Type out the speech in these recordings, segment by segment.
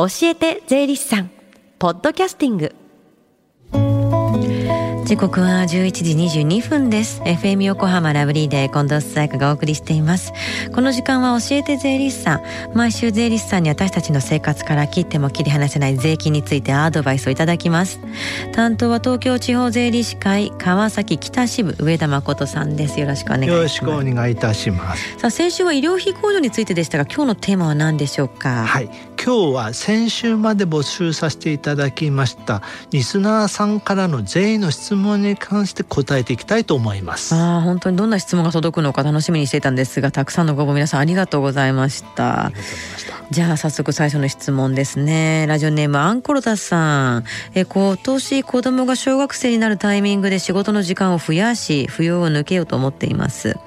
教えて税理士さんポッドキャスティング。時刻は11時22分です。FM 横浜ラブリーで近藤紗友香がお送りしています。この時間は教えて税理士さん。毎週税理士さんに私たちの生活から切っても切り離せない税金についてアドバイスをいただきます。担当は東京地方税理士会川崎北支部上田誠さんです。よろしくお願いします。よろしくお願いいたします。さあ先週は医療費控除についてでしたが今日のテーマは何でしょうか？はい今日は先週まで募集させていただきましたリスナーさんからの税の質問に関して答えていきたいと思いますああ本当にどんな質問が届くのか楽しみにしていたんですがたくさんのご応募皆さんありがとうございました。じゃあ早速最初の質問ですね。ラジオネームアンコロタさん。え今年子供が小学生になるタイミングで仕事の時間を増やし扶養を抜けようと思っています。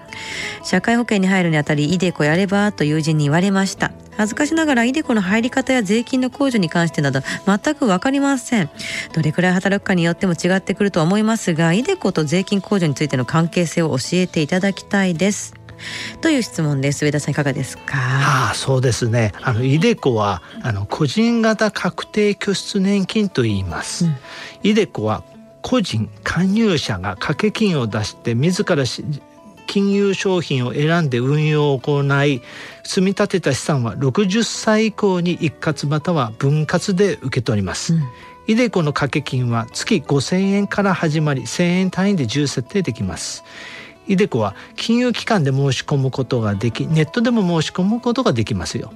社会保険に入るにあたりイデコやればと友人に言われました恥ずかしながらイデコの入り方や税金の控除に関してなど全く分かりません。どれくらい働くかによっても違ってくると思いますがイデコと税金控除についての関係性を教えていただきたいです。という質問です。上田さんいかがですか？はあそうですね。あのイデコはあの個人型確定拠出年金と言います、うん、イデコは個人加入者が掛け金を出して自ら金融商品を選んで運用を行い積み立てた資産は60歳以降に一括または分割で受け取ります、うんイデコの掛け金は月5000円から始まり1000円単位で重設定できます。イデコは金融機関で申し込むことができネットでも申し込むことができますよ。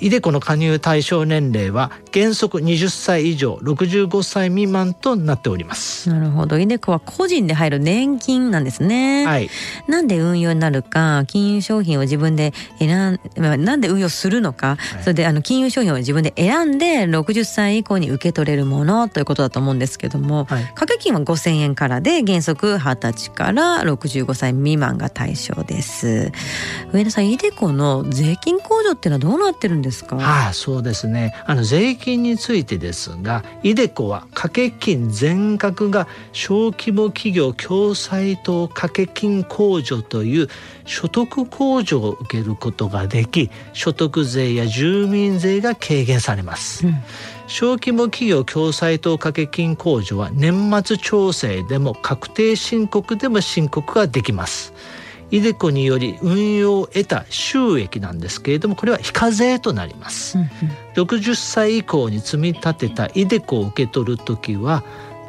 イデコの加入対象年齢は原則20歳以上65歳未満となっております。なるほど。イデコは個人で入る年金なんですね、はい、なんで運用になるか金融商品を自分で選んなんで運用するのか、はい、それであの金融商品を自分で選んで60歳以降に受け取れるものということだと思うんですけども、はい、掛け金は5000円からで原則20歳から65歳未満が対象です。上田さんイデコの税金控除っていうのはどうなってるんですか？はい、そうですね。あの税金についてですが、イデコは掛け金全額が小規模企業共済等掛け金控除という所得控除を受けることができ、所得税や住民税が軽減されます。うん小規模企業共済等掛け金控除は年末調整でも確定申告でも申告ができます。イデコにより運用を得た収益なんですけれどもこれは非課税となります、うんうん、60歳以降に積み立てたイデコを受け取る時は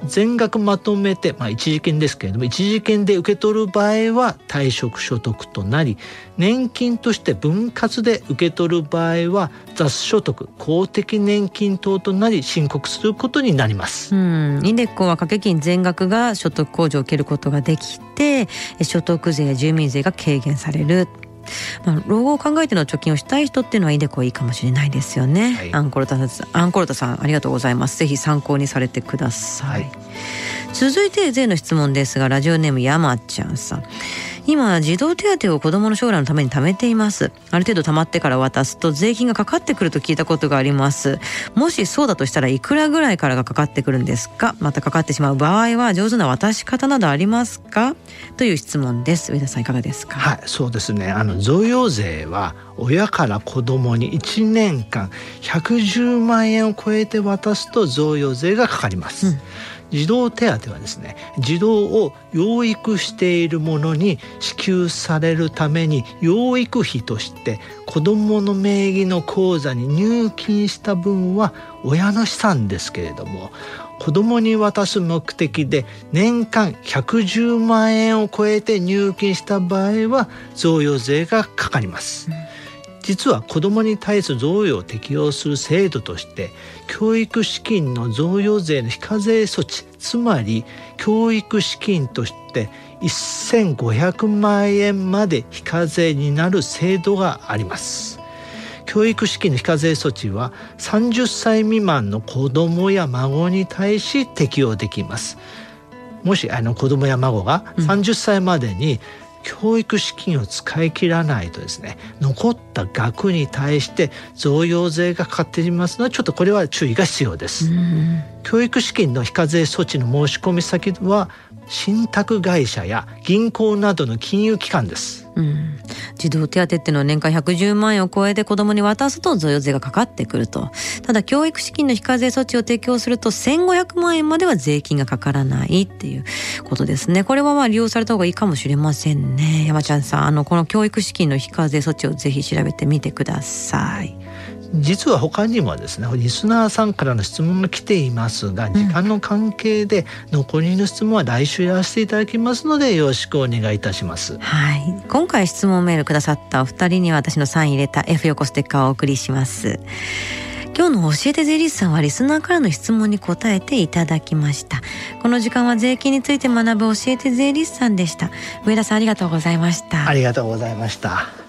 全額まとめて、まあ、一時金ですけれども一時金で受け取る場合は退職所得となり年金として分割で受け取る場合は雑所得公的年金等となり申告することになります。うん、イデコは掛け金全額が所得控除を受けることができて所得税や住民税が軽減されるまあ、老後を考えての貯金をしたい人っていうのはイデコいいかもしれないですよね、はい、アンコロタさんアンコロタさんありがとうございますぜひ参考にされてください、はい、続いて税の質問ですがラジオネーム山ちゃんさん今児童手当を子どもの将来のために貯めています。ある程度貯まってから渡すと税金がかかってくると聞いたことがあります。もしそうだとしたらいくらぐらいからがかかってくるんですか？またかかってしまう場合は上手な渡し方などありますか？という質問です。上田さんいかがですか？はいそうですね。あの贈与税は親から子供に1年間110万円を超えて渡すと贈与税がかかります、うん児童手当はですね児童を養育している者に支給されるために養育費として子どもの名義の口座に入金した分は親の資産ですけれども子どもに渡す目的で年間110万円を超えて入金した場合は贈与税がかかります。実は子どもに対する贈与を適用する制度として教育資金の贈与税の非課税措置つまり教育資金として1500万円まで非課税になる制度があります。教育資金の非課税措置は30歳未満の子どもや孫に対し適用できます。もしあの子どもや孫が30歳までに、教育資金を使い切らないとですね残った額に対して贈与税がかかっていますのでちょっとこれは注意が必要です。教育資金の非課税措置の申し込み先は信託会社や銀行などの金融機関です。うん、児童手当っていうのは年間110万円を超えて子供に渡すと贈与税がかかってくると。ただ教育資金の非課税措置を提供すると1500万円までは税金がかからないっていうことですね。これはまあ利用された方がいいかもしれませんね。山ちゃんさん、あの、この教育資金の非課税措置をぜひ調べてみてください。実は他にもですねリスナーさんからの質問が来ていますが時間の関係で残りの質問は来週やらせていただきますのでよろしくお願いいたしますはい。今回質問メールくださったお二人には私のサイン入れた F 横ステッカーをお送りします。今日の教えて税理士さんはリスナーからの質問に答えていただきました。この時間は税金について学ぶ教えて税理士さんでした。上田さんありがとうございました。ありがとうございました。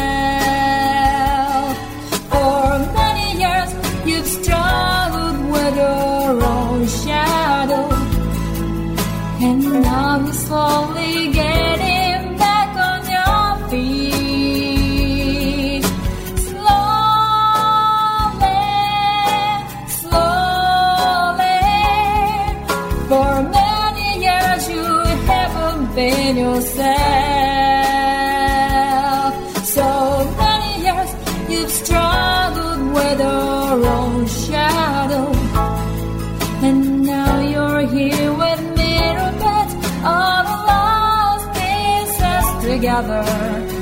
Here with me put all the lost pieces together.